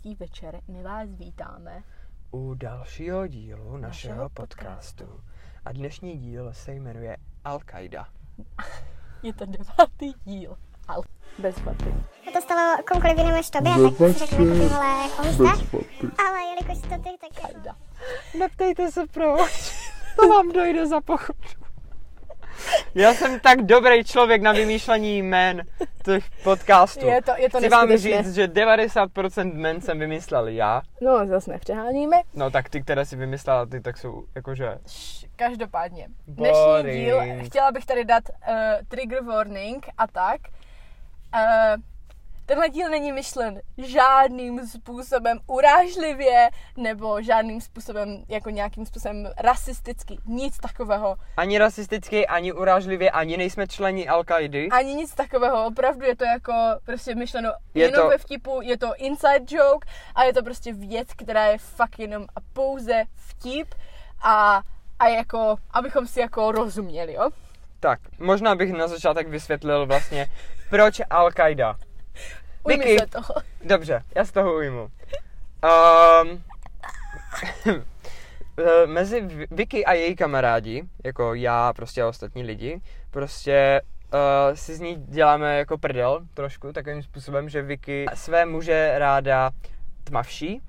hezký večer. My vás vítáme. u dalšího dílu našeho Našeho podcastu. A dnešní díl se jmenuje Al-Qaida. Je to devátý díl. Al. Bez paty. by to stalo komukoliv jinému než tobě, tak si řeknu, ty vole, koho jste? Ale jelikož to ty, tak. Qaida. Neptejte se proč. To vám dojde za pochodu. Já jsem tak dobrý člověk na vymýšlení jmén těch podcastů. Je to, je to Chci vám říct, že 90% jmen jsem vymyslel já. No, zase nepřeháníme. No tak ty, které si vymyslela ty, tak jsou jakože... Každopádně. Dnešní Boring. díl, chtěla bych tady dát uh, trigger warning a tak. Uh, tenhle díl není myšlen žádným způsobem urážlivě nebo žádným způsobem, jako nějakým způsobem rasisticky. Nic takového. Ani rasisticky, ani urážlivě, ani nejsme členi Al-Qaidy. Ani nic takového. Opravdu je to jako prostě myšleno Je jenom to- ve vtipu. Je to inside joke a je to prostě věc, která je fakt jenom a pouze vtip a, a jako, abychom si jako rozuměli, jo? Tak, možná bych na začátek vysvětlil vlastně, proč Al-Qaida. Ujmi Vicky. se toho. Dobře, já z toho ujmu. Um, mezi Vi- Vicky a její kamarádi, jako já prostě a ostatní lidi, prostě uh, si z ní děláme jako prdel trošku, takovým způsobem, že Vicky své muže ráda tmavší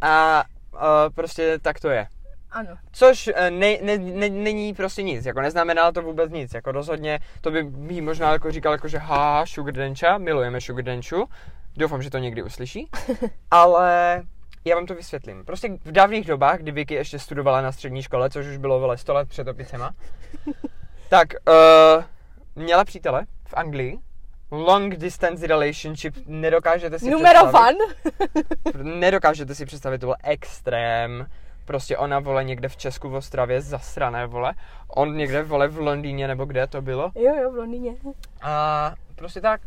a uh, prostě tak to je. Ano. Což eh, ne, ne, ne, není prostě nic, jako neznamená to vůbec nic, jako rozhodně, to by jí možná jako říkal jako, že ha, Sugar Dencha, milujeme Sugar Denchu, doufám, že to někdy uslyší, ale já vám to vysvětlím. Prostě v dávných dobách, kdy Vicky ještě studovala na střední škole, což už bylo vele 100 let před opicema, tak uh, měla přítele v Anglii, long distance relationship, nedokážete si Numero představit one. nedokážete si představit, to byl extrém. Prostě ona, vole, někde v Česku, v Ostravě, zasrané, vole. On někde, vole, v Londýně, nebo kde to bylo. Jo, jo, v Londýně. A prostě tak.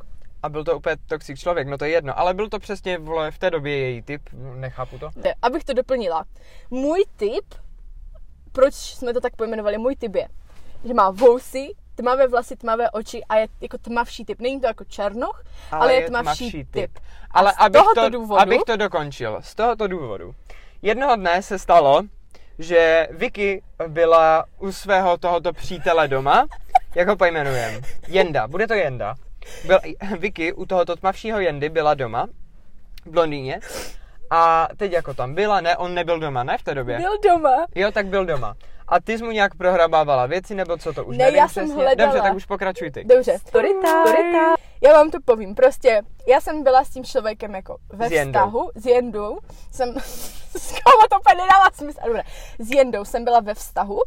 A byl to úplně toxic člověk, no to je jedno. Ale byl to přesně, vole, v té době její typ, nechápu to. Ne, Abych to doplnila. Můj tip, proč jsme to tak pojmenovali, můj tip je, že má vousy, tmavé vlasy, tmavé oči a je jako tmavší typ. Není to jako černoch, ale, ale je tmavší, typ. Ale z abych tohoto to, důvodu- abych to dokončil, z tohoto důvodu. Jednoho dne se stalo, že Vicky byla u svého tohoto přítele doma, jak ho pojmenujem, Jenda, bude to Jenda. Byl, Vicky u tohoto tmavšího Jendy byla doma v Londýně a teď jako tam byla, ne, on nebyl doma, ne v té době? Byl doma. Jo, tak byl doma. A ty jsi mu nějak prohrabávala věci, nebo co to už Ne, nevím já jsem přesně. hledala. Dobře, tak už pokračuj ty. Dobře, story time. Já vám to povím, prostě já jsem byla s tím člověkem jako ve S vztahu, s Jendou, jsem, skoro to úplně nedává smysl, ale dobré, s Jendou jsem byla ve vztahu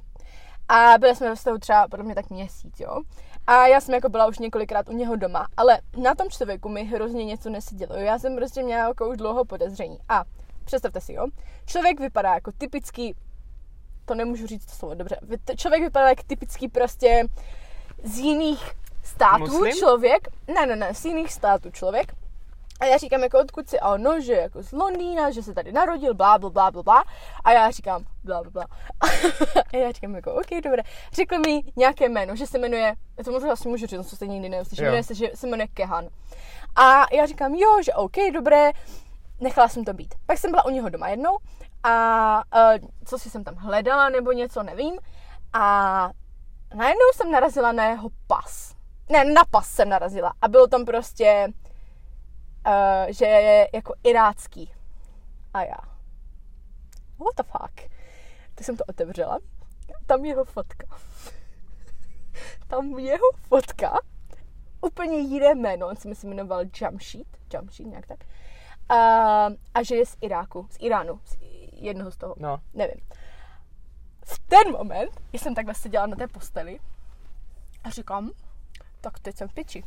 a byli jsme ve vztahu třeba podle mě tak měsíc, jo. A já jsem jako byla už několikrát u něho doma, ale na tom člověku mi hrozně něco nesedělo. Já jsem prostě měla jako už dlouho podezření. A představte si, jo, člověk vypadá jako typický, to nemůžu říct to slovo, dobře, člověk vypadá jako typický prostě z jiných států Muslim? člověk, ne, ne, ne, z jiných států člověk. A já říkám jako odkud si, a ono, že jako z Londýna, že se tady narodil, blá, blá, blá, blá. A já říkám, blá, blá, blá. A já říkám jako, ok, dobré. Řekl mi nějaké jméno, že se jmenuje, já to možná asi můžu říct, co jste nikdy neuslyšeli, Jo. jmenuje se, že se jmenuje Kehan. A já říkám, jo, že ok, dobré, nechala jsem to být. Pak jsem byla u něho doma jednou a uh, co si jsem tam hledala nebo něco, nevím. A najednou jsem narazila na jeho pas. Ne, na pas jsem narazila. A bylo tam prostě, uh, že je jako irácký. A já. What the fuck? Tak jsem to otevřela. Tam jeho fotka. Tam jeho fotka. Úplně jiné jméno. On se mi jmenoval Jamshid. Jamshid, nějak tak. Uh, a že je z Iráku. Z Iránu. Z jednoho z toho. No. Nevím. V ten moment, jsem takhle seděla na té posteli a říkám, tak teď jsem v piči.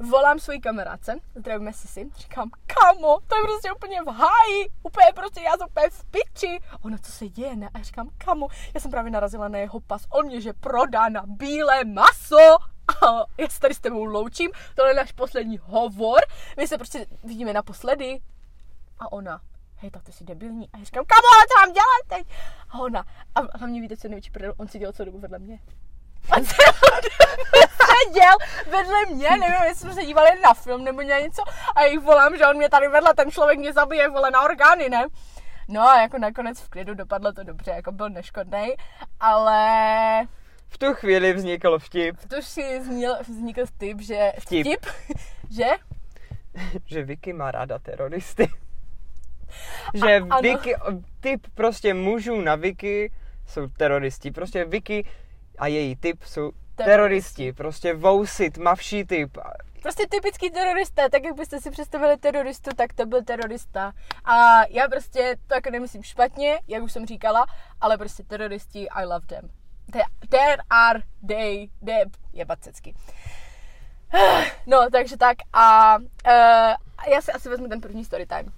Volám svojí kamarádce, zdravíme si si, říkám, kamo, to je prostě úplně v háji, úplně prostě, já jsem úplně v piči. Ona, co se děje, ne? A já říkám, kamo, já jsem právě narazila na jeho pas, on mě, že prodá na bílé maso. A já se tady s tebou loučím, tohle je náš poslední hovor, my se prostě vidíme naposledy. A ona, hej, tak ty jsi debilní. A já říkám, kamo, ale co mám dělat teď? A ona, a hlavně víte, co je největší prdel, on si dělal celou dobu vedle mě. A celou dobu seděl vedle mě, nevím, jestli jsme se dívali na film nebo něco a jich volám, že on mě tady vedle, ten člověk mě zabije, vole, na orgány, ne? No a jako nakonec v klidu dopadlo to dobře, jako byl neškodný, ale V tu chvíli vznikl vtip, to si vznikl, vznikl typ, že... Vtip. Vtip, že? že Vicky má ráda teroristy. Že A-. Vicky, typ prostě mužů na Vicky jsou teroristi. Prostě Vicky a její typ jsou teroristi. Prostě vousy, tmavší typ. Prostě typický terorista, tak jak byste si představili teroristu, tak to byl terorista. A já prostě to jako nemyslím špatně, jak už jsem říkala, ale prostě teroristi, I love them. There, there are they, they, jebat cecky. No, takže tak a uh, já si asi vezmu ten první story time.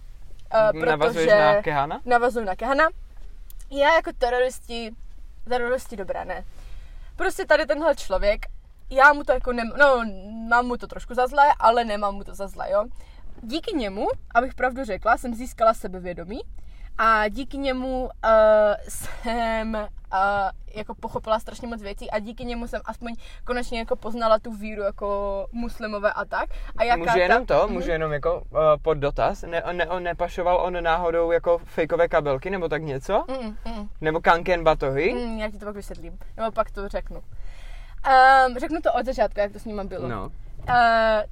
Uh, Navazuješ na Kehana? Navazuju na Kehana. Já jako teroristi, teroristi dobré, ne. Prostě tady tenhle člověk, já mu to jako nem, no, mám mu to trošku za zlé, ale nemám mu to za zlé, jo. Díky němu, abych pravdu řekla, jsem získala sebevědomí a díky němu uh, jsem uh, jako pochopila strašně moc věcí a díky němu jsem aspoň konečně jako poznala tu víru jako muslimové a tak. A jaká Může jenom ta, to, může jenom jako uh, pod dotaz, ne, ne, on nepašoval on náhodou jako fejkové kabelky nebo tak něco? Mm, mm, Nebo kanken batohy? mm, já ti to pak vysvětlím, nebo pak to řeknu. Um, řeknu to od začátku, jak to s ním bylo. No. Uh,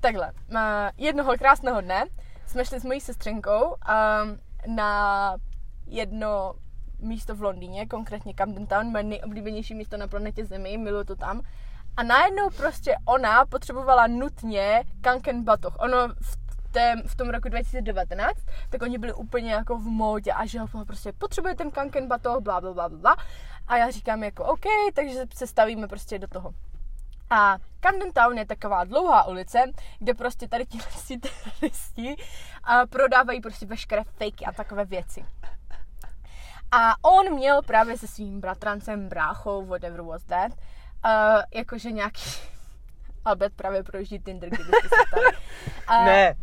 takhle, uh, jednoho krásného dne jsme šli s mojí sestřenkou um, na jedno místo v Londýně, konkrétně Camden Town, moje nejoblíbenější místo na planetě Zemi, miluji to tam. A najednou prostě ona potřebovala nutně kanken batoh. Ono v, tém, v tom roku 2019, tak oni byli úplně jako v módě a že prostě potřebuje ten kanken batoh, bla, bla, bla, bla. A já říkám jako OK, takže se stavíme prostě do toho. A Camden Town je taková dlouhá ulice, kde prostě tady ti teroristi a prodávají prostě veškeré fakey a takové věci. A on měl právě se svým bratrancem, bráchou, whatever was that, uh, jakože nějaký... Albert právě projíždí Tinder, kdybyste se ptali. Uh, Ne,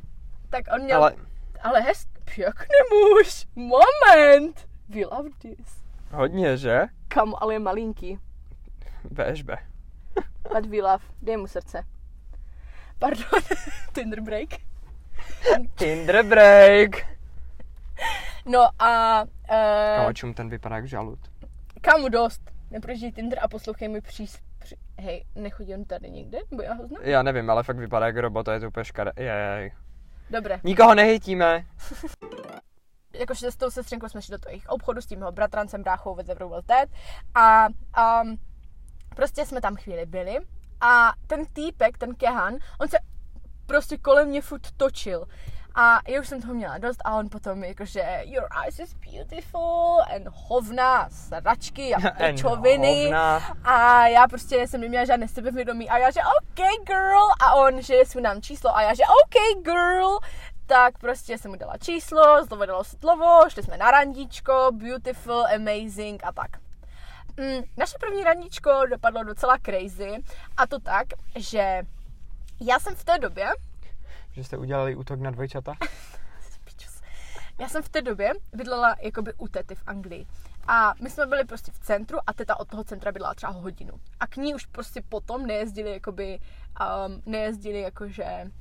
Tak on měl... ale ale hezk, pěkný muž, moment, we love this. hodně, že? Kam, ale je malinký. VŠB. But we love, dej mu srdce. Pardon, Tinder break. Tinder break. No a uh, Kamačům ten vypadá jak žalud. kamu dost. Neprožij Tinder a poslouchej mi přís... Při... Hej, nechodí on tady někde? Nebo já ho znám? Já nevím, ale fakt vypadá jak robot, a je to úplně škade. Jej. Dobré. Nikoho nehejtíme. Jakože s tou sestřenkou jsme šli do toho jejich obchodu s tím jeho bratrancem, bráchou, whatever was that. A um, prostě jsme tam chvíli byli a ten týpek, ten Kehan, on se prostě kolem mě furt točil. A já už jsem toho měla dost a on potom jakože your eyes is beautiful and hovna, sračky a pečoviny. A já prostě jsem neměla žádné sebevědomí a já že OK girl a on, že mu dám číslo a já že OK girl tak prostě jsem mu dala číslo, slovo dalo slovo, šli jsme na randíčko, beautiful, amazing a tak. Mm, naše první randíčko dopadlo docela crazy a to tak, že já jsem v té době, Že jste udělali útok na dvojčata? já jsem v té době bydlela jakoby u tety v Anglii. A my jsme byli prostě v centru a teta od toho centra bydlela třeba hodinu. A k ní už prostě potom nejezdili jakoby, um, nejezdili jakože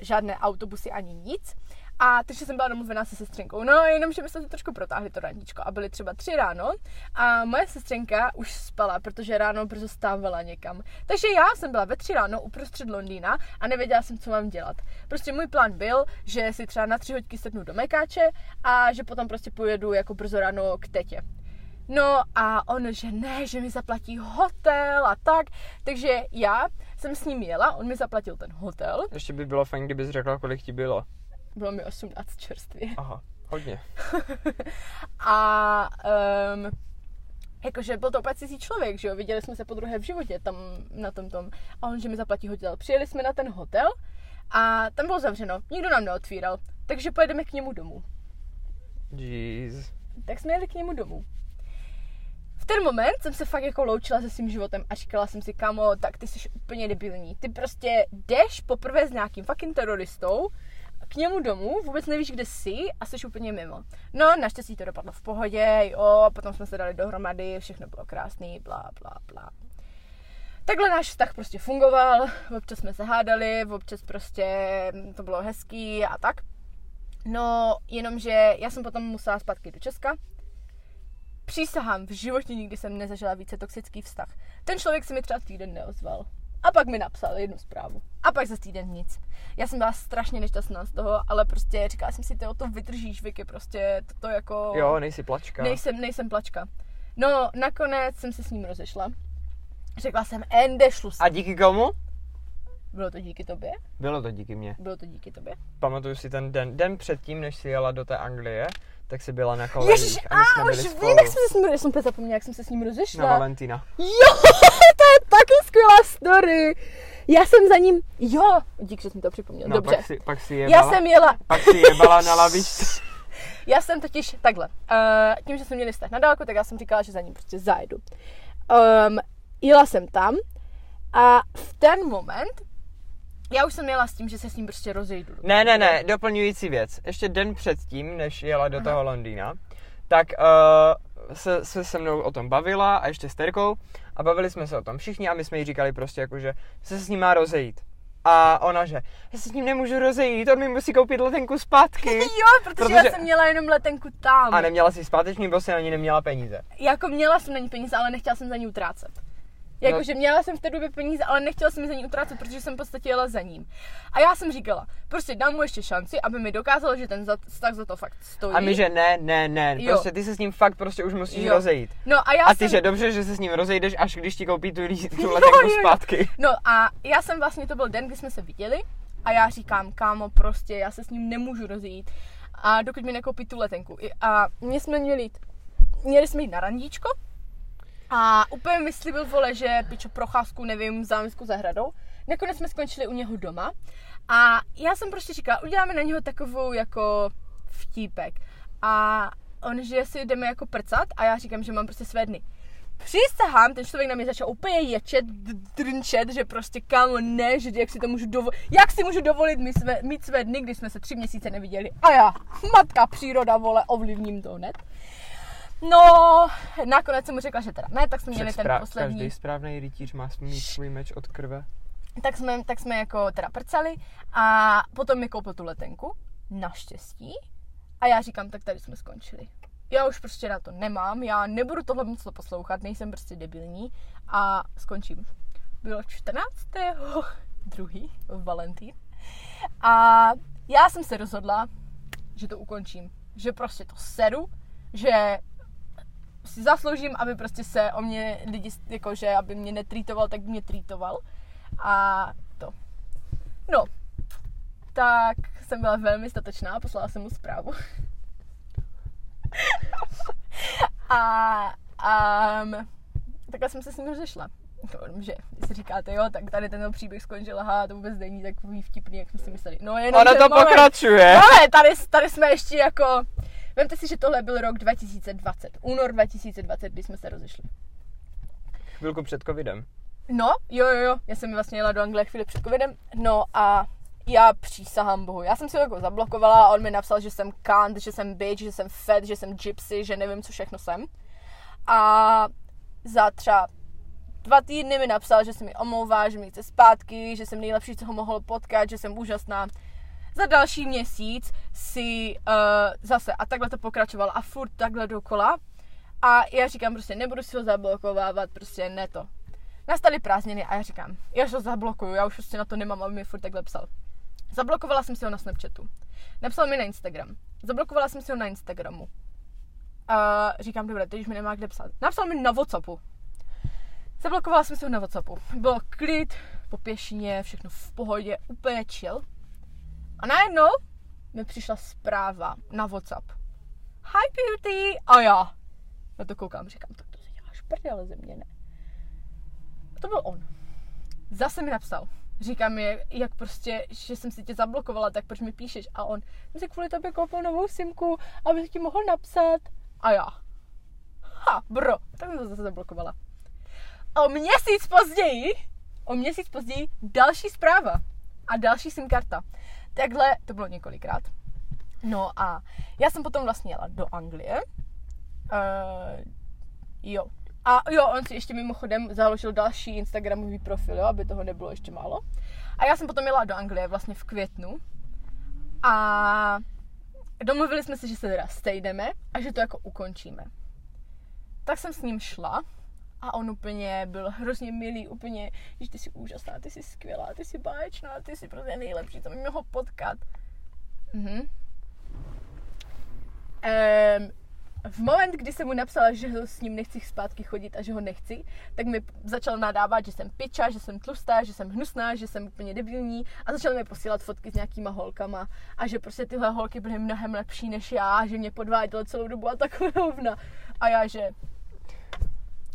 žádné autobusy ani nic. A takže jsem byla domluvená se sestřenkou. No, jenom, že my jsme to trošku protáhli to raníčko a byly třeba tři ráno a moje sestřenka už spala, protože ráno brzo stávala někam. Takže já jsem byla ve tři ráno uprostřed Londýna a nevěděla jsem, co mám dělat. Prostě můj plán byl, že si třeba na tři hodky sednu do Mekáče a že potom prostě pojedu jako brzo ráno k tetě. No a on, že ne, že mi zaplatí hotel a tak. Takže já jsem s ním jela, on mi zaplatil ten hotel. Ještě by bylo fajn, kdybys řekla, kolik ti bylo. Bylo mi 18 čerstvě. Aha, hodně. A um, jakože byl to úplně cizí člověk, že jo, viděli jsme se po druhé v životě tam na tom tom. A on, že mi zaplatí hotel. Přijeli jsme na ten hotel a tam bylo zavřeno, nikdo nám neotvíral, takže pojedeme k němu domů. Jeez. Tak jsme jeli k němu domů. V ten moment jsem se fakt jako loučila se svým životem a říkala jsem si, kamo, tak ty jsi úplně debilní. Ty prostě jdeš poprvé s nějakým fucking teroristou k němu domů, vůbec nevíš, kde jsi a jsi úplně mimo. No, naštěstí to dopadlo v pohodě, jo, potom jsme se dali dohromady, všechno bylo krásný, bla, bla, bla. takhle náš vztah prostě fungoval, občas jsme se hádali, občas prostě to bylo hezký a tak. No, jenomže já jsem potom musela zpátky do Česka. Přísahám, v životě nikdy jsem nezažila více toxický vztah. Ten člověk se mi třeba týden neozval. A pak mi napsal jednu zprávu. A pak za týden nic. Já jsem byla strašně nešťastná z toho, ale prostě říkala jsem si, ty o to vydržíš, Vicky, prostě to, to jako... Jo, nejsi plačka. Nejsem, nejsem plačka. No, nakonec jsem se s ním rozešla. Řekla jsem, ende, šlu A díky komu? Bylo to díky tobě? Bylo to díky mně. Bylo to díky tobě? Pamatuju si ten den, den předtím, než jsi jela do té Anglie, tak jsi byla na koleních Ježiš, a my jsme a byli už spolu vím, jak jsem se s ním, já jsem úplně zapomněla, jak jsem se s ním rozešla. na Valentína. Jo, to je taky skvělá story. Já jsem za ním, jo, díky, že jsi mi to připomněl, No, dobře. pak si, pak si jebala, Já jsem jela, pak si jebala na lavičce. já jsem totiž takhle, uh, tím, že jsme měli vztah na dálku, tak já jsem říkala, že za ním prostě zajedu. Um, jela jsem tam a v ten moment, já už jsem jela s tím, že se s ním prostě rozejdu. Ne, ne, ne, doplňující věc. Ještě den předtím, než jela do toho Londýna, tak uh, se, se se mnou o tom bavila a ještě s Terkou a bavili jsme se o tom všichni a my jsme jí říkali prostě jako, že se s ním má rozejít. A ona, že já se s ním nemůžu rozejít, on mi musí koupit letenku zpátky. Jo, protože, protože, já jsem měla jenom letenku tam. A neměla si zpáteční, bo si na ní neměla peníze. Jako měla jsem na ní peníze, ale nechtěla jsem za ní utrácet. Jakože No. měla jsem v té době peníze, ale nechtěla jsem mi za ní utrácet, protože jsem v podstatě jela za ním. A já jsem říkala, prostě dám mu ještě šanci, aby mi dokázal, že ten za- vztah za to fakt stojí. A my, že ne, ne, ne, Jo. prostě ty se s ním fakt prostě už musíš Jo. rozejít. No a já A ty, jsem... že dobře, že se s ním rozejdeš, až když ti koupí tu, tu letenku jo, jo. zpátky. No a já jsem vlastně, to byl den, kdy jsme se viděli a já říkám, kámo, prostě já se s ním nemůžu rozejít. A dokud mi nekoupí tu letenku. A mě jsme měli jít, měli jsme jít na randíčko a úplně mi slíbil, vole, že pičo procházku, nevím, zámeckou zahradou. Nakonec jsme skončili u něho doma a já jsem prostě říkala, uděláme na něho takovou jako vtípek. A on, že si jdeme jako prcat a já říkám, že mám prostě své dny. Přísahám, ten člověk na mě začal úplně ječet, drnčet, že prostě kámo ne, že jak si to můžu dovolit, jak si můžu dovolit mít své, mít své dny, když jsme se tři měsíce neviděli. A já, matka příroda, vole, ovlivním to hned. No, nakonec jsem mu řekla, že teda ne, tak jsme měli Však ten sprá- poslední Každý správný rytíř má mít svůj meč od krve. tak jsme, tak jsme jako teda prcali a potom mi koupil tu letenku, naštěstí. A já říkám, tak tady jsme skončili. Já už prostě na to nemám, já nebudu tohle moc poslouchat, nejsem prostě debilní a skončím. Bylo 14. druhý, Valentín. A já jsem se rozhodla, že to ukončím. Že prostě to seru, že si zasloužím, aby prostě se o mě lidi, jakože aby mě netrýtoval, tak mě trýtoval. A to. No, tak jsem byla velmi statečná, poslala jsem mu zprávu. a um, takhle jsem se s ním rozešla. Že když si říkáte, jo, tak tady ten příběh skončil, aha, to vůbec není takový vtipný, jak jsme si mysleli. No, jenom, Ono to moment, pokračuje. Ale tady, tady jsme ještě jako... Vemte si, že tohle byl rok 2020. Únor 2020, kdy jsme se rozešli. Chvilku před covidem. No, jo, jo, jo. Já jsem vlastně jela do Anglie chvíli před covidem. No a já přísahám bohu. Já jsem si ho jako zablokovala a on mi napsal, že jsem kant, že jsem bitch, že jsem fed, že jsem gypsy, že nevím, co všechno jsem. A za třeba dva týdny mi napsal, že se mi omlouvá, že mi chce zpátky, že jsem nejlepší, co ho mohl potkat, že jsem úžasná. Za další měsíc si uh, zase a takhle to pokračovalo a furt takhle dokola. A já říkám prostě, nebudu si ho zablokovávat, prostě ne to. Nastaly prázdniny a já říkám, já ho zablokuju, já už prostě na to nemám, aby mi furt takhle psal. Zablokovala jsem si ho na Snapchatu. Napsal mi na Instagram. Zablokovala jsem si ho na Instagramu. A říkám, dobré, teď už mi nemá kde psát. Napsal mi na Whatsappu. Zablokovala jsem si ho na Whatsappu. Bylo klid, po pěšině, všechno v pohodě, úplně chill. A najednou mi přišla zpráva na WhatsApp. Hi beauty! A já na to koukám, říkám, tak to si děláš prdele ze mě, ne? A to byl on. Zase mi napsal. Říká mi, jak prostě, že jsem si tě zablokovala, tak proč mi píšeš? A on, jsem si kvůli tobě koupil novou simku, abych ti mohl napsat. A já, ha, bro, tak jsem to zase zablokovala. O měsíc později, o měsíc později, další zpráva a další SIM karta. Takhle to bylo několikrát. No a já jsem potom vlastně jela do Anglie. Uh, jo, A jo, on si ještě mimochodem založil další Instagramový profil, jo, aby toho nebylo ještě málo. A já jsem potom jela do Anglie vlastně v květnu. A domluvili jsme se, že se teda stejdeme a že to jako ukončíme. Tak jsem s ním šla a on úplně byl hrozně milý, úplně, že ty jsi úžasná, ty jsi skvělá, ty jsi báječná, ty jsi prostě nejlepší, to mi mohl potkat. Mhm. Um, v moment, kdy jsem mu napsala, že ho s ním nechci zpátky chodit a že ho nechci, tak mi začal nadávat, že jsem piča, že jsem tlustá, že jsem hnusná, že jsem úplně debilní a začal mi posílat fotky s nějakýma holkama a že prostě tyhle holky byly mnohem lepší než já, že mě podváděl celou dobu a takové hovna. A já, že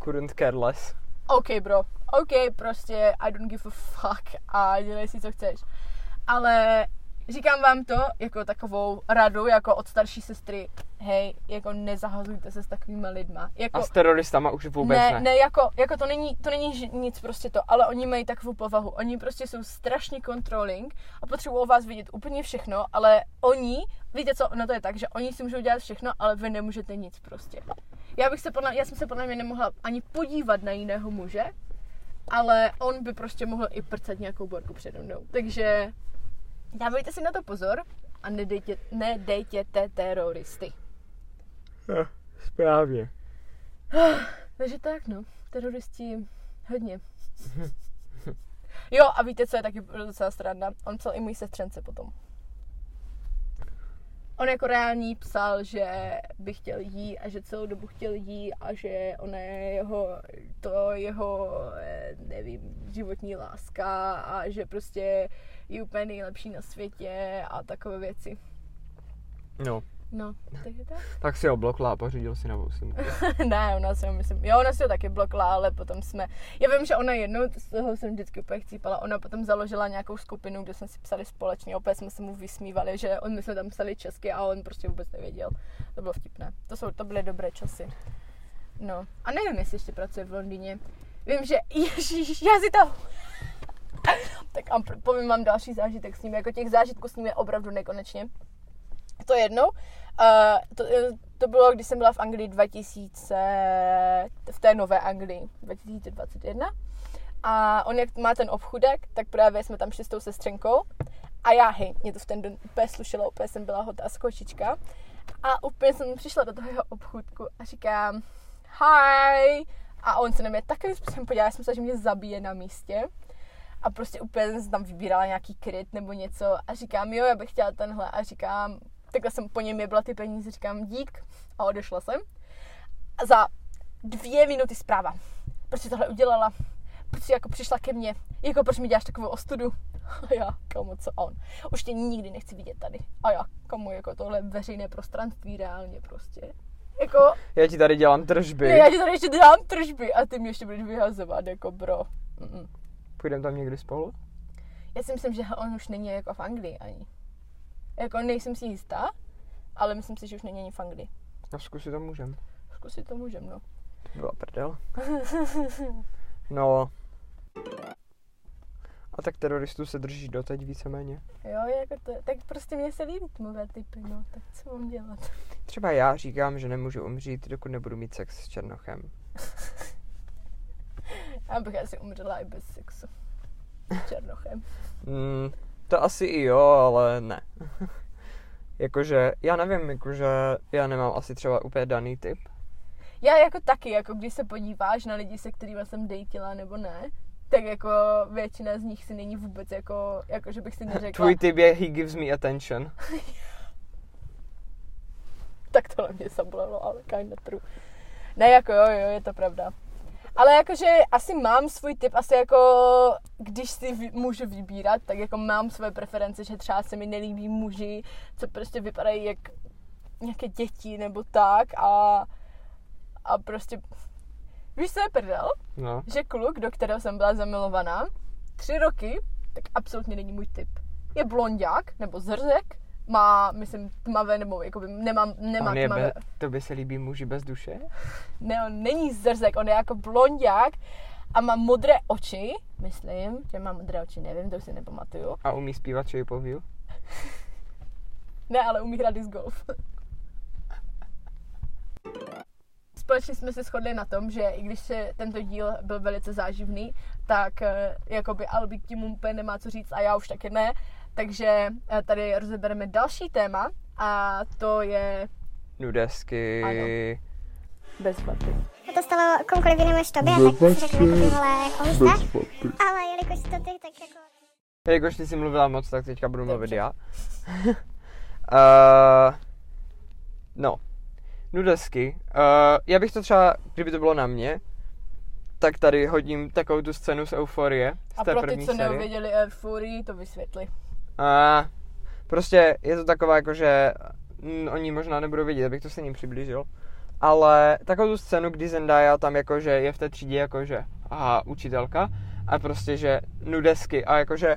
Couldn't care less. OK bro, OK, prostě I don't give a fuck a dělej si, co chceš. Ale říkám vám to jako takovou radu, jako od starší sestry, hej, jako nezahazujte se s takovými lidma. Jako, A s teroristama už vůbec ne, ne. ne, jako, jako to není, to není nic prostě to, ale oni mají takovou povahu. Oni prostě jsou strašně controlling a potřebují o vás vidět úplně všechno, ale oni, víte co, no to je tak, že oni si můžou dělat všechno, ale vy nemůžete nic prostě. Já bych se podle, já jsem se podle mě nemohla ani podívat na jiného muže, ale on by prostě mohl i prcat nějakou borku přede mnou. Takže dávejte si na to pozor a nedejtě, nedejtěte teroristy. Eh, Správně. Takže tak, no. Teroristi hodně. Jo, a víte, co je taky docela strana? On psal i můj sestřence potom. On jako reální psal, že by chtěl jí a že celou dobu chtěl jí a že ona je jeho, to jeho, eh, nevím, životní láska a že prostě je úplně nejlepší na světě a takové věci. No, No, takže tak. tak si ho blokla a pořídil si novou simku. ne, ona si ho myslím, jo, ona si ho taky blokla, ale potom jsme, já vím, že ona jednou, z toho jsem vždycky úplně chcípala, ona potom založila nějakou skupinu, kde jsme si psali společně, opět jsme se mu vysmívali, že on, my jsme tam psali česky a on prostě vůbec nevěděl. To bylo vtipné. To, jsou, to byly dobré časy. No. A nevím, jestli ještě pracuje v Londýně. Vím, že, ježiš, já si to... tak a povím vám další zážitek s ním, jako těch zážitků s ním je opravdu nekonečně. To jednou. Uh, to, to bylo, když jsem byla v Anglii 2000, v té nové Anglii, 2021. A on jak má ten obchudek, tak právě jsme tam šli s tou sestřenkou. A já, hej, mě to v ten den úplně slušelo, úplně jsem byla hotá skočička. A úplně jsem přišla do toho jeho obchůdku a říkám, hi. A on se na mě takovým způsobem podíval, já jsem se, že mě zabije na místě. A prostě úplně jsem tam vybírala nějaký kryt nebo něco a říkám, jo, já bych chtěla tenhle a říkám, takhle jsem po něm jebla ty peníze, říkám dík a odešla jsem. A za dvě minuty zpráva. Proč jsi tohle udělala? Proč jsi jako přišla ke mně? Jako proč mi děláš takovou ostudu? A já, komu co on? Už tě nikdy nechci vidět tady. A já, komu jako tohle veřejné prostranství reálně prostě. Jako, Já ti tady dělám tržby. ne, já ti tady ještě dám tržby a ty mě ještě budeš vyhazovat, jako bro. Mm-mm. Půjdeme tam někdy spolu? Já si myslím, že on už není jako v Anglii ani. Jako nejsem si jistá, ale myslím si, že už není ani v Anglii. No zkusit to můžem. Zkusit to můžem, no. To byla prdel. No. A tak teroristů se drží doteď víceméně. Jo, jako to, tak prostě mě se líbí tmové typy, no, tak co mám dělat? Třeba já říkám, že nemůžu umřít, dokud nebudu mít sex s Černochem. Já bych asi umřela i bez sexu. S Černochem. Mm, to asi i jo, ale ne. jakože, já nevím, jakože já nemám asi třeba úplně daný typ. Já jako taky, jako když se podíváš na lidi, se kterými jsem dejtila nebo ne, tak jako většina z nich si není vůbec jako, jako že bych si neřekla, Tvůj typ je he gives me attention. tak tohle mě zabolelo, ale kinda true. Ne, jako jo, jo, je to pravda. Ale jakože asi mám svůj typ, asi jako, když si vy, můžu vybírat, tak jako mám své preference, že třeba se mi nelíbí muži, co prostě vypadají jak nějaké děti nebo tak a, a prostě, víš, co je prdel? No. Že kluk, do kterého jsem byla zamilovaná, tři roky, tak absolutně není můj typ. Je blondák nebo zrzek, má, myslím, tmavé, nebo jakoby nemá, nemá On je tmavé. be, to by se líbí muži bez duše? Ne, on není zrzek, on je jako blondák a má modré oči, myslím, že má modré oči, nevím, to už si nepamatuju. A umí zpívat Shape of You? Ne, ale umí hrát disc golf. společně jsme se shodli na tom, že i když se tento díl byl velice záživný, tak eh, jakoby Albi k tím úplně nemá co říct a já už taky ne. Takže eh, tady rozebereme další téma a to je Nudesky. Ano. bez faty. A to stalo komukoliv jinému než tobě, tak si vole, jako. Ale jelikož to ty, tak jako... Jelikož ty jsi mluvila moc, tak teďka budu mluvit já. uh, no, nudesky. Uh, já bych to třeba, kdyby to bylo na mě, tak tady hodím takovou tu scénu z Euforie. Z A té pro ty, první co série. neuvěděli Euforii, to vysvětli. A prostě je to taková jako, že oni možná nebudou vědět, abych to se ním přiblížil. Ale takovou tu scénu, kdy Zendaya tam jakože je v té třídě jakože aha, učitelka a prostě, že nudesky a jakože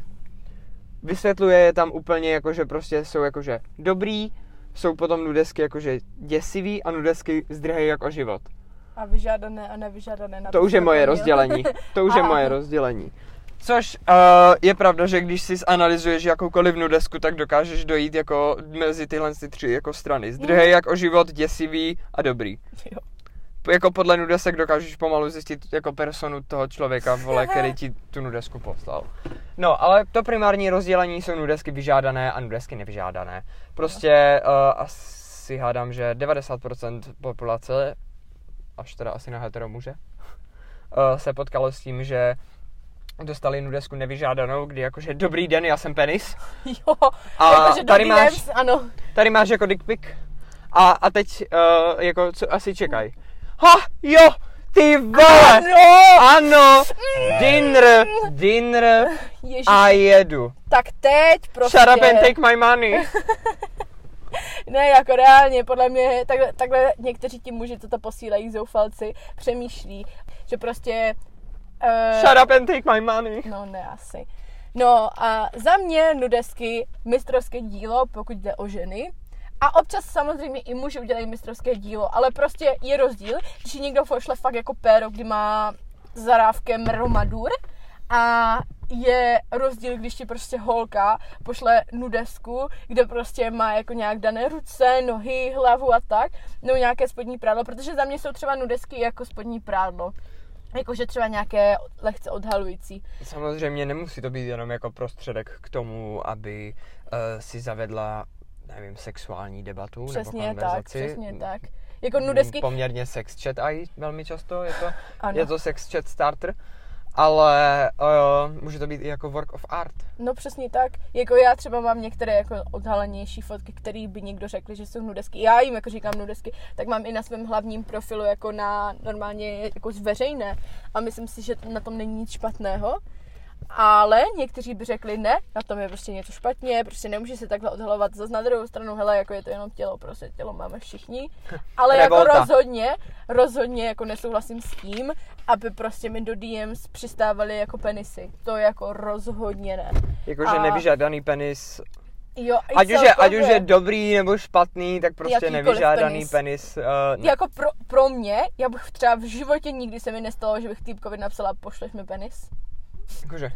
vysvětluje je tam úplně jakože prostě jsou jakože dobrý, jsou potom nudesky jakože děsivý a nudesky zdrhají jako život. A vyžádané a nevyžádané. Na To už je moje to rozdělení. To už je Aha. moje rozdělení. Což uh, je pravda, že když si zanalizuješ jakoukoliv nudesku, tak dokážeš dojít jako mezi tyhle ty tři jako strany. Zdrhej jak o život, děsivý a dobrý. Jo. Jako podle nudesek dokážeš pomalu zjistit jako personu toho člověka, vole, který ti tu nudesku poslal. No, ale to primární rozdělení jsou nudesky vyžádané a nudesky nevyžádané. Prostě uh, asi hádám, že 90% populace, až teda asi na hetero muže, uh, se potkalo s tím, že dostali nudesku nevyžádanou, kdy jakože dobrý den, já jsem penis. Jo, A jakože tady máš- den, ano. Tady máš jako dick pic. A, a teď uh, jako co asi čekaj. Ha, jo, ty vole! Ano! Ano! Dinner, dinner Ježiš, a jedu. tak teď prostě... Shut up and take my money. Ne, jako reálně, podle mě takhle, takhle někteří ti muži, co to posílají zoufalci, přemýšlí, že prostě... Uh, Shut up and take my money. No, ne asi. No a za mě nudesky mistrovské dílo, pokud jde o ženy. A občas samozřejmě i muži udělají mistrovské dílo, ale prostě je rozdíl, když někdo pošle fakt jako péro, kdy má zarávkem Romadur a je rozdíl, když ti prostě holka pošle nudesku, kde prostě má jako nějak dané ruce, nohy, hlavu a tak, nebo nějaké spodní prádlo, protože za mě jsou třeba nudesky jako spodní prádlo. Jakože třeba nějaké lehce odhalující. Samozřejmě nemusí to být jenom jako prostředek k tomu, aby uh, si zavedla, nevím, sexuální debatu Přesně nebo tak, konverzaci. přesně tak. Jako nudesky, Poměrně sex chat aj velmi často je to, Ano. je to sex chat starter. Ale uh, může to být i jako work of art. no přesně tak. Jako já třeba mám některé jako odhalenější fotky, které by někdo řekl, že jsou nudesky. Já jim jako říkám nudesky, tak mám i na svém hlavním profilu jako na normálně jako zveřejné. A myslím si, že na tom není nic špatného. Ale někteří by řekli ne, na tom je prostě něco špatně, prostě nemůže se takhle odhalovat. Zase na druhou stranu, hele, jako je to jenom tělo, prostě tělo máme všichni. Ale jako rozhodně, rozhodně jako nesouhlasím s tím, aby prostě mi do DMs přistávaly jako penisy. To jako rozhodně ne. Jakože A- nevyžádaný penis. Jo, Ať už, je, ať už je dobrý nebo špatný, tak prostě Jakýkoliv nevyžádaný penis. penis. uh, ne. Jako pro, pro mě, já bych třeba v životě nikdy se mi nestalo, že bych týpkovi napsala, pošleš mi penis. Jakože,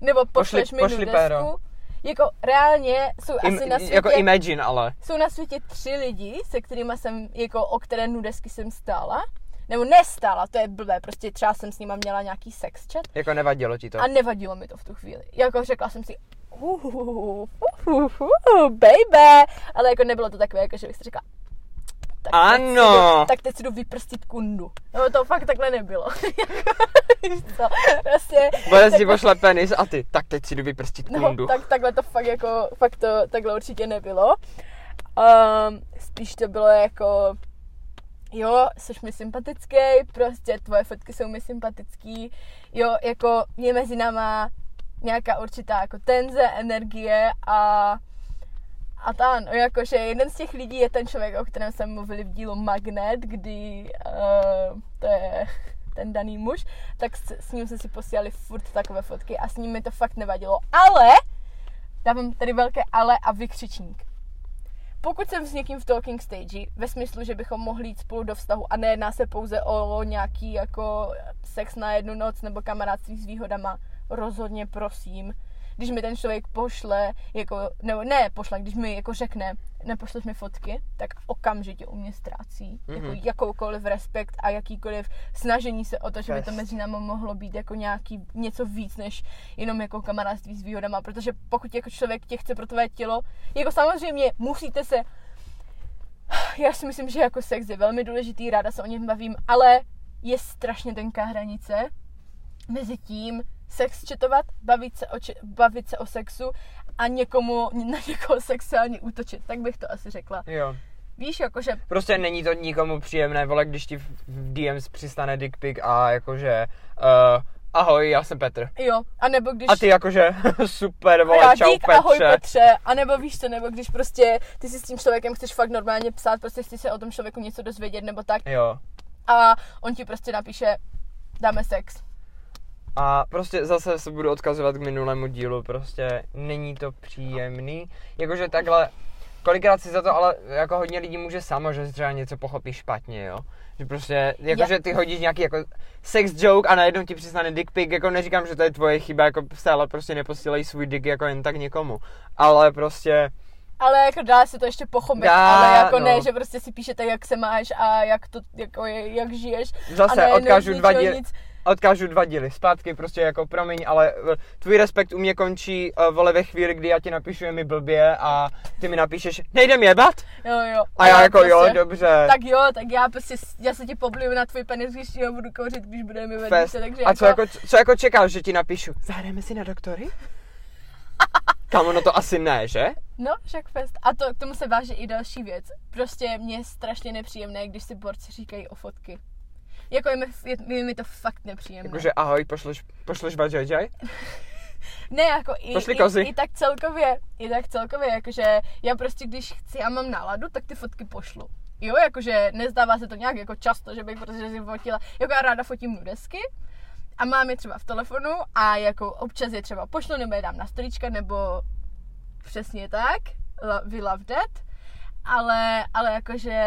Nebo Pošli- pošleš mi pošli nudesku. péro. Jako reálně jsou im, asi na světě... jako imagine ale. jsou na světě tři lidi, se kterými jsem, jako o které nudesky jsem stála. Nebo nestála, to je blbé, prostě třeba jsem s nima měla nějaký sex chat Jako nevadilo ti to. a nevadilo mi to v tu chvíli. Jako řekla jsem si, uh, uh, uh, uh, baby, ale jako nebylo to takové, jako že bych si řekla, tak teď Ano. jdu, tak teď si jdu vyprstit kundu. No to fakt takhle nebylo. Co, prostě, Bude si pošle penis a ty, tak teď si jdu vyprstit No, kundu. tak takhle to fakt jako, fakt to takhle určitě nebylo. Um, spíš to bylo jako, jo, jsi mi sympatický, prostě tvoje fotky jsou mi sympatický, jo, jako je mezi náma nějaká určitá jako tenze, energie a a ta, no, jakože jeden z těch lidí je ten člověk, o kterém jsme mluvili v dílu Magnet, kdy uh, to je ten daný muž, tak s, s ním jsme si posílali furt takové fotky a s ním mi to fakt nevadilo. Ale, dávám tady velké ale a vykřičník. Pokud jsem s někým v talking stage, ve smyslu, že bychom mohli jít spolu do vztahu a nejedná se pouze o nějaký jako sex na jednu noc nebo kamarádství s výhodama, rozhodně prosím, když mi ten člověk pošle, jako, nebo ne pošle, když mi jako řekne, nepošleš mi fotky, tak okamžitě u mě ztrácí mm-hmm. jako Mhm. jakoukoliv respekt a jakýkoliv snažení se o to, že by to mezi námi mohlo být jako nějaký něco víc, než jenom jako kamarádství s výhodama, protože pokud jako člověk tě chce pro tvé tělo, jako samozřejmě musíte se já si myslím, že jako sex je velmi důležitý, ráda se o něm bavím, ale je strašně tenká hranice mezi tím sex četovat, bavit se o, če- bavit se o sexu a někomu, na někoho sexuálně útočit. Tak bych to asi řekla. Jo. Víš, jakože Prostě není to nikomu příjemné, vole, když ti v DMs přistane dick pic a jakože uh, ahoj, já jsem Petr. jo, a nebo když... A ty jakože super, a vole, já čau dík, Petře. ahoj Petře, a nebo víš co, nebo když prostě ty si s tím člověkem chceš fakt normálně psát, prostě chci se o tom člověku něco dozvědět, nebo tak, Jo. a on ti prostě napíše, dáme sex. A prostě zase se budu odkazovat k minulému dílu, prostě není to příjemný. Jakože takhle, kolikrát si za to ale jako hodně lidí může samo, že třeba něco pochopí špatně, jo. Že prostě, jakože ty hodíš nějaký jako sex joke a najednou ti přistane dick pic, jako neříkám, že to je tvoje chyba, jako stále prostě neposílej svůj dick jako jen tak někomu. Ale prostě, Ale jako dá se to ještě pochopit, Dá, ale jako no. ne, že prostě si píšete, jak se máš a jak to, jako je, jak žiješ. Zase a najednou odkážu dva díly. Nic, odkážu dva díly zpátky, prostě jako promiň, ale eh, tvůj respekt u mě končí uh, vole ve chvíli, kdy já ti napíšu je mi blbě a ty mi napíšeš, nejdem jebat? jo, jo. A já jako prostě, jo, dobře. Tak jo, tak já prostě, já se ti pobliju na tvůj penis, když ti ho budu kouřit, když budeme vedle, takže A co jako, co jako čekáš, že ti napíšu? Zahrajeme si na doktory? Kámo, no to asi ne, že? No, však fest. A to, k tomu se váže i další věc. Prostě mě je strašně nepříjemné, když si borci říkají o fotky. Jako je mi, je, je mi to fakt nepříjemné. Jakože ahoj, pošleš, pošleš vajajaj? Ne, jako i, Pošli i, kozy. i, tak celkově, i tak celkově, jakože já prostě, když chci a mám náladu, tak ty fotky pošlu. Jo, jakože nezdává se to nějak jako často, že bych prostě si fotila, jako já ráda fotím nudesky a mám je třeba v telefonu a jako občas je třeba pošlu nebo je dám na storička nebo přesně tak, we love that, ale, ale jakože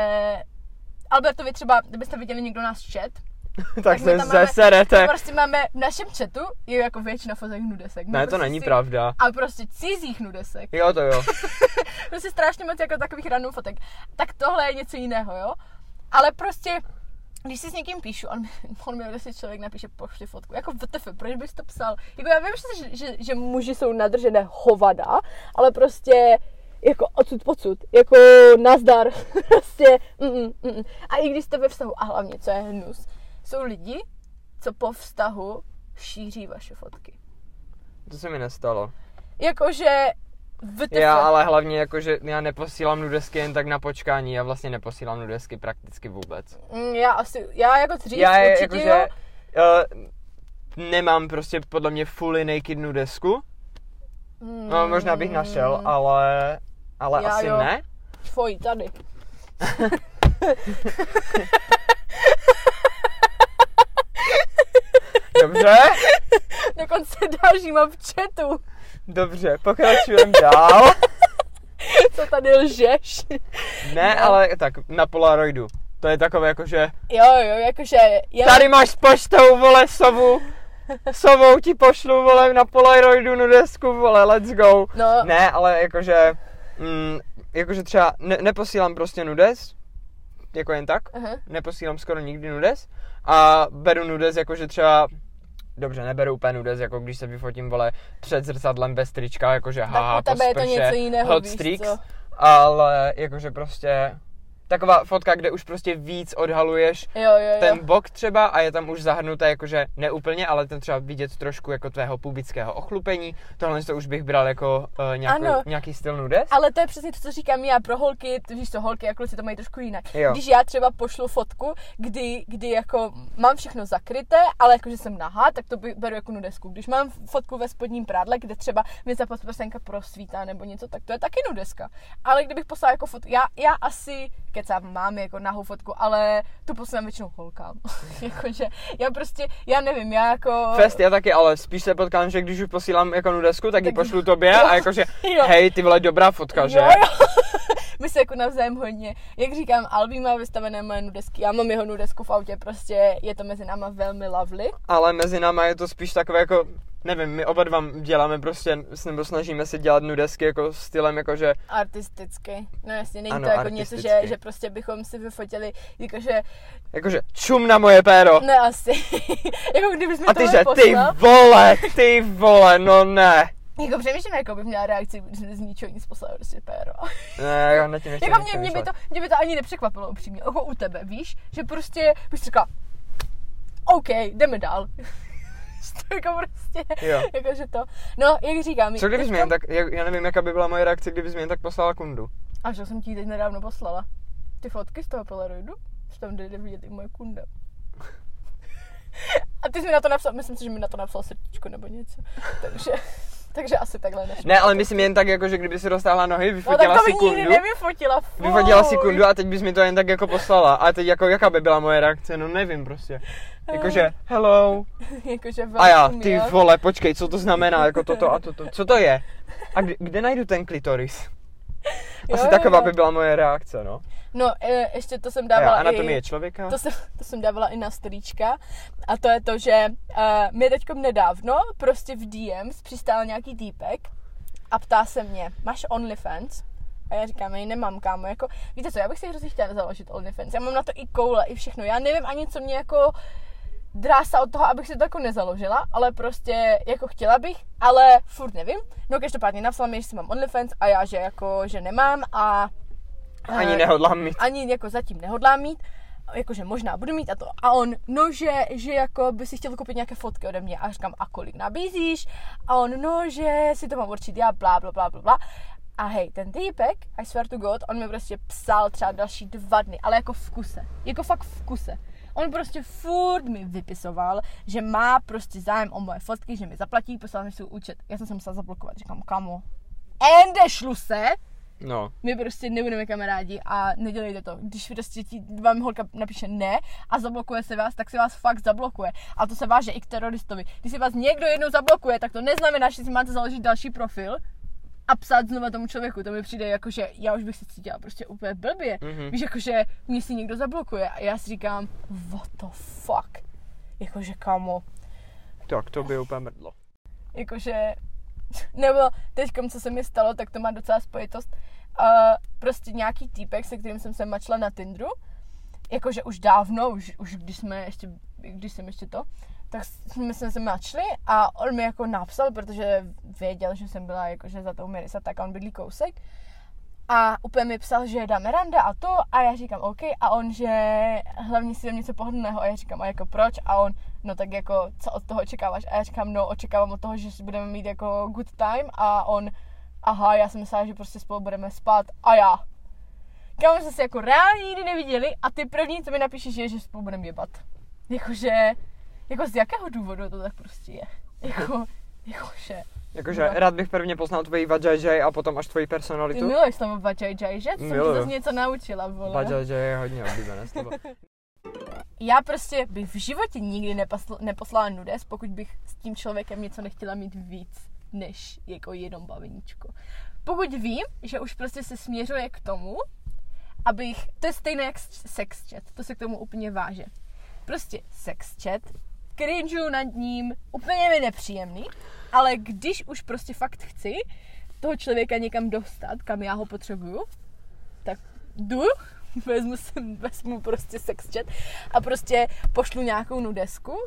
Albertovi třeba, kdybyste viděli někdo náš chat, tak my se máme- zeserete. my prostě máme v našem chatu je jako většina fotek nudesek. My Ne, to prostě není si- pravda. A prostě cizích nudesek. Jo, to jo. Prostě strašně moc jako takových random fotek. Tak tohle je něco jiného, jo? Ale prostě, když si s někým píšu, on, on mi prostě člověk napíše pošli fotku. Jako WTF, proč bys to psal? Jako já vím, že, že, že muži jsou nadržené hovada, ale prostě jako odsud pocud, jako nazdar, prostě mm, mm, mm. A i když jste ve vztahu, a hlavně, co je hnus, jsou lidi, co po vztahu šíří vaše fotky. To se mi nestalo. Jakože WTF. Já ale hlavně jakože já neposílám nudesky jen tak na počkání, já vlastně neposílám nudesky prakticky vůbec. Mm, Já asi, já jako dřív já je, určitě jakože jo. uh, nemám prostě podle mě fully naked nudesku. Mm, No, možná bych našel, ale, ale Já asi jo. ne. Tvojí tady. Dobře, Dokonce další mám v chatu. Dobře, pokračujeme dál. Co tady lžeš? Ne, ale tak na Polaroidu. To je takové jako, že Jo, jo, jakože... Já, tady máš s poštou, vole, sovu. Sovou ti pošlu, vole, na Polaroidu nudesku, vole, let's go. No, Ne, ale jakože, mm, jakože třeba ne, neposílám prostě nudes, jako jen tak, Aha. neposílám skoro nikdy nudes a beru nudes jakože třeba, dobře, neberu úplně nudes, jako když se vyfotím, vole, před zrcadlem bez trička, jakože haha, u tebe je to něco jiného, hot víš streaks, co? ale jakože prostě taková fotka, kde už prostě víc odhaluješ Jo, jo, jo. ten bok třeba a je tam už zahrnuté jakože neúplně, ale ten třeba vidět trošku jako tvého pubického ochlupení. Tohle to už bych bral jako uh, nějakou, Ano. nějaký styl nudes. Ale to je přesně to, co říkám já pro holky, víš to, holky a kluci to mají trošku jinak. Jo. Když já třeba pošlu fotku, kdy, kdy jako mám všechno zakryté, ale jakože jsem nahá, tak to beru jako nudesku. Když mám fotku ve spodním prádle, kde třeba mi ta prosvítá nebo něco, tak to je taky nudeska. Ale kdybych poslala jako fotku, já, já asi kecám, mám jako nahou fotku, ale tu posílám většinou holkám. jakože já prostě, já nevím, já jako... Fest, já taky, ale spíš se potkám, že když už posílám jako nudesku, tak ji Tak- pošlu tobě jo. a jakože, hej, ty vole, dobrá fotka, že? Jo, jo. my se jako navzájem hodně, jak říkám, Albi má vystavené moje nudesky, já mám jeho nudesku v autě, prostě je to mezi náma velmi lovely. Ale mezi náma je to spíš takové jako, nevím, my oba dva děláme prostě, nebo snažíme se dělat nudesky jako stylem, jako že Artisticky. No jasně, není Ano, to jako něco, že, že prostě bychom si vyfotili, jakože, Jakože čum na moje péro. ne asi, jako kdybys mi A ty že, ty vole, ty vole, no ne. Jako přemýšlím, jako bych měla reakci, když z ničeho nic poslal prostě péro. Ne, já na tím ještě jako mě, mě, by to, mě by to ani nepřekvapilo upřímně, jako u tebe, víš, že prostě bych řekla, OK, jdeme dál. jako prostě, Jo. jako že to, no, jak říkám. Co kdybys teďka- jen tak, já já nevím, jaká by byla moje reakce, kdybys mi jen tak poslala kundu. A že jsem ti ji teď nedávno poslala. Ty fotky z toho Polaroidu, že tam jde vidět i moje kunda. A ty jsi mi na to napsal, myslím si, že mi na to napsal srdíčko nebo něco. Takže, takže asi takhle nešlo. Ne, ale myslím jen tak, jako, že kdyby si roztáhla nohy, no vyfotila tak to si by nikdy kundu, nevyfotila. fuj. vyfotila si kundu a teď bys mi to jen tak jako poslala. A teď jako, jaká by byla moje reakce, no nevím prostě. Jakože, hello, Jakože a já, ty vole, počkej, co to znamená, jako toto a toto, co to je? A kde, kde najdu ten klitoris? Asi jo, taková jo. by byla moje reakce, no. No, e, ještě to jsem A dávala anatomie i... člověka? To jsem, to jsem dávala i na storíčka. A to je to, že uh, mě teďkom nedávno prostě v DMs přistál nějaký týpek a ptá se mě, máš OnlyFans? A já říkám, já nemám, kámo, jako, víte co, já bych si hrozně chtěla založit OnlyFans. Já mám na to i koule, i všechno. Já nevím ani, co mě jako drása od toho, abych si to jako nezaložila, ale prostě jako chtěla bych, ale furt nevím. No každopádně napsala mi, že si mám OnlyFans a já, že jako, že nemám a Ani eh, nehodlám mít. ani jako zatím nehodlám mít, jakože možná budu mít a to. A on, no, že, že jako by si chtěl koupit nějaké fotky ode mě. A říkám, a kolik nabízíš? A on, no, že si to mám určit já, blá, blá, blá, blá, blá. A hej, ten týpek, I swear to God, on mi prostě psal třeba další dva dny, ale jako v kuse. Jako fakt v kuse. On prostě furt mi vypisoval, že má prostě zájem o moje fotky, že mi zaplatí, poslal mi svůj účet. Já jsem se musela zablokovat, říkám, kamo, ende šlu se, No, my prostě nebudeme kamarádi a nedělejte to. Když prostě ti vám holka napíše ne a zablokuje se vás, tak se vás fakt zablokuje. A to se váže i k teroristovi. Když si vás někdo jednou zablokuje, tak to neznamená, že si máte založit další profil a psát znova tomu člověku. To mi přijde jako, že já už bych se cítila prostě úplně blbě. Mhm. Mm-hmm. Víš, jakože mě si někdo zablokuje a já si říkám, what the fuck. Jakože kamo, tak to by úplně mrdlo. jakože, nebo teď, co se mi stalo, tak to má docela spojitost. Uh, prostě nějaký týpek, se kterým jsem se mačla na Tinderu, jakože už dávno, už, už když jsme ještě, když jsem ještě to, tak jsme se mačli a on mi jako napsal, protože věděl, že jsem byla jakože za tou Mirisa, tak on bydlí kousek. A úplně mi psal, že dáme rande a to a já říkám OK a on, že hlavně si dám něco pohodlného a já říkám a jako proč a on, no tak jako co od toho očekáváš a já říkám no očekávám od toho, že si budeme mít jako good time a on, aha já jsem myslela, že prostě spolu budeme spát a já. Kámo jsme se jako reálně nikdy neviděli a ty první, co mi napíšeš, je, že spolu budeme jebat. Jakože, jako z jakého důvodu to tak prostě je. Jako, jakože. Jakože rád bych prvně poznal tvoji vajajaj a potom až tvoji Ty personalitu. miluješ slovo Bajajaj, že? Jsem ti zase něco naučila, vole. Vajajaj je hodně oblíbené slovo. Já prostě bych v životě nikdy nepasl, neposlala nudes, pokud bych s tím člověkem něco nechtěla mít víc, než jako jenom baveníčko. Pokud vím, že už prostě se směřuje k tomu, abych, to je stejné jak sex chat, to se k tomu úplně váže. Prostě sex chat, cringeu nad ním, úplně mi nepříjemný, ale když už prostě fakt chci toho člověka někam dostat, kam já ho potřebuju, tak jdu, vezmu, si, vezmu prostě sex chat a prostě pošlu nějakou nudesku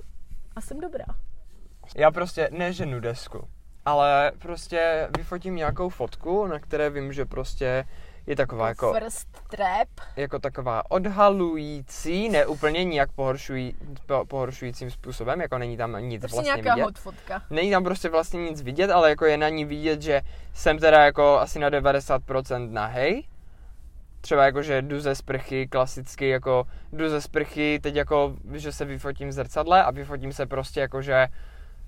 a jsem dobrá. Já prostě neženu desku, ale prostě vyfotím nějakou fotku, na které vím, že prostě je taková jako, First trap. jako taková odhalující, ne úplně nijak pohoršují, po, pohoršujícím způsobem, jako není tam nic Prostě vlastně nějaká vidět. hot fotka. Není tam prostě vlastně nic vidět, ale jako je na ní vidět, že jsem teda jako asi na 90% nahej. Třeba jako, že jdu ze sprchy, klasicky jako jdu ze sprchy, teď jako, že se vyfotím v zrcadle a vyfotím se prostě jako, že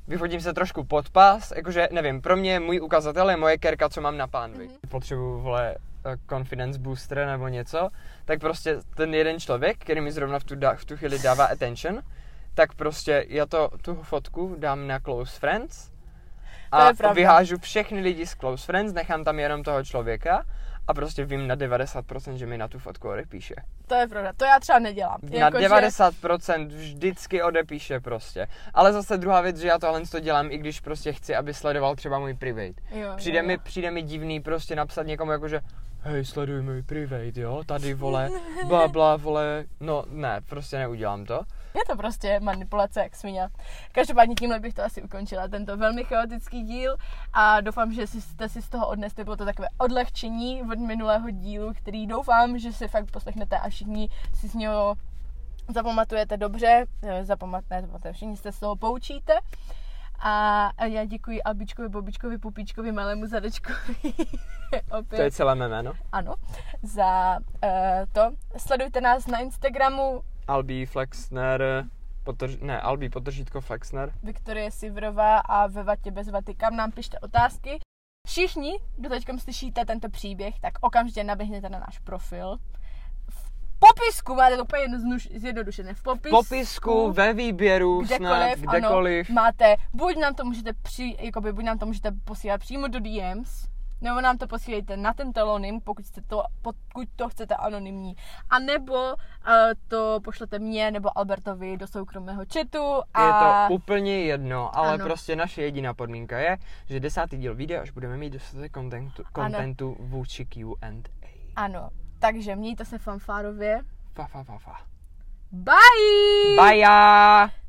vyfotím se trošku pod pás, jakože nevím, pro mě můj ukazatel je moje kerka, co mám na pánvi. Mm-hmm. Potřebuju, vole, eh, confidence booster nebo něco, tak prostě ten jeden člověk, který mi zrovna v tu, da, v tu chvíli dává attention, tak prostě já to, tu fotku dám na close friends a vyhážu všechny lidi z close friends, nechám tam jenom toho člověka a prostě vím na 90%, že mi na tu fotku odepíše. To je pravda, to já třeba nedělám. Na Jako, že- 90% vždycky odepíše prostě. Ale zase druhá věc, že já tohle to dělám, i když prostě chci, aby sledoval třeba můj private. Jo, Přijde jo, mi, jo. přijde mi divný prostě napsat někomu jako, že hej, sleduj můj private, jo, tady vole, bla bla, vole, no ne, prostě neudělám to. Je to prostě manipulace jak svině. Každopádně tímhle bych to asi ukončila, tento velmi chaotický díl a doufám, že jste si z toho odnesli, bylo to takové odlehčení od minulého dílu, který doufám, že si fakt poslechnete a všichni si z něho zapamatujete dobře, eh, zapamatujete, všichni se z toho poučíte. A já děkuji Albičkovi, Bobičkovi, Pupíčkovi, malému zadečkovi. Opět. To je celé mé jméno. Ano, za uh, to. Sledujte nás na Instagramu Albi Flexner, potrž, ne, Albi potržítko Flexner. Viktorie Sivrová a ve Vatě bez Vaty, kam nám pište otázky. Všichni, kdo teď slyšíte tento příběh, tak okamžitě naběhněte na náš profil. V popisku máte to úplně zjednodušené. V popisku, popisku, ve výběru, snad, kdekoliv, kdekoliv. Ano, máte, buď nám to můžete při, jakoby, buď nám to můžete posílat přímo do DMs, nebo nám to posílejte na ten telonym, pokud, jste to, pokud to chcete anonymní. A nebo uh, to pošlete mně nebo Albertovi do soukromého chatu. A... Je to úplně jedno, ale Ano. prostě naše jediná podmínka je, že desátý díl vyjde, až budeme mít dostatek kontentu, kontentu vůči Q&A. Ano, takže mějte se fanfárově. Fa, fa, fa, fa. Bye! Bye!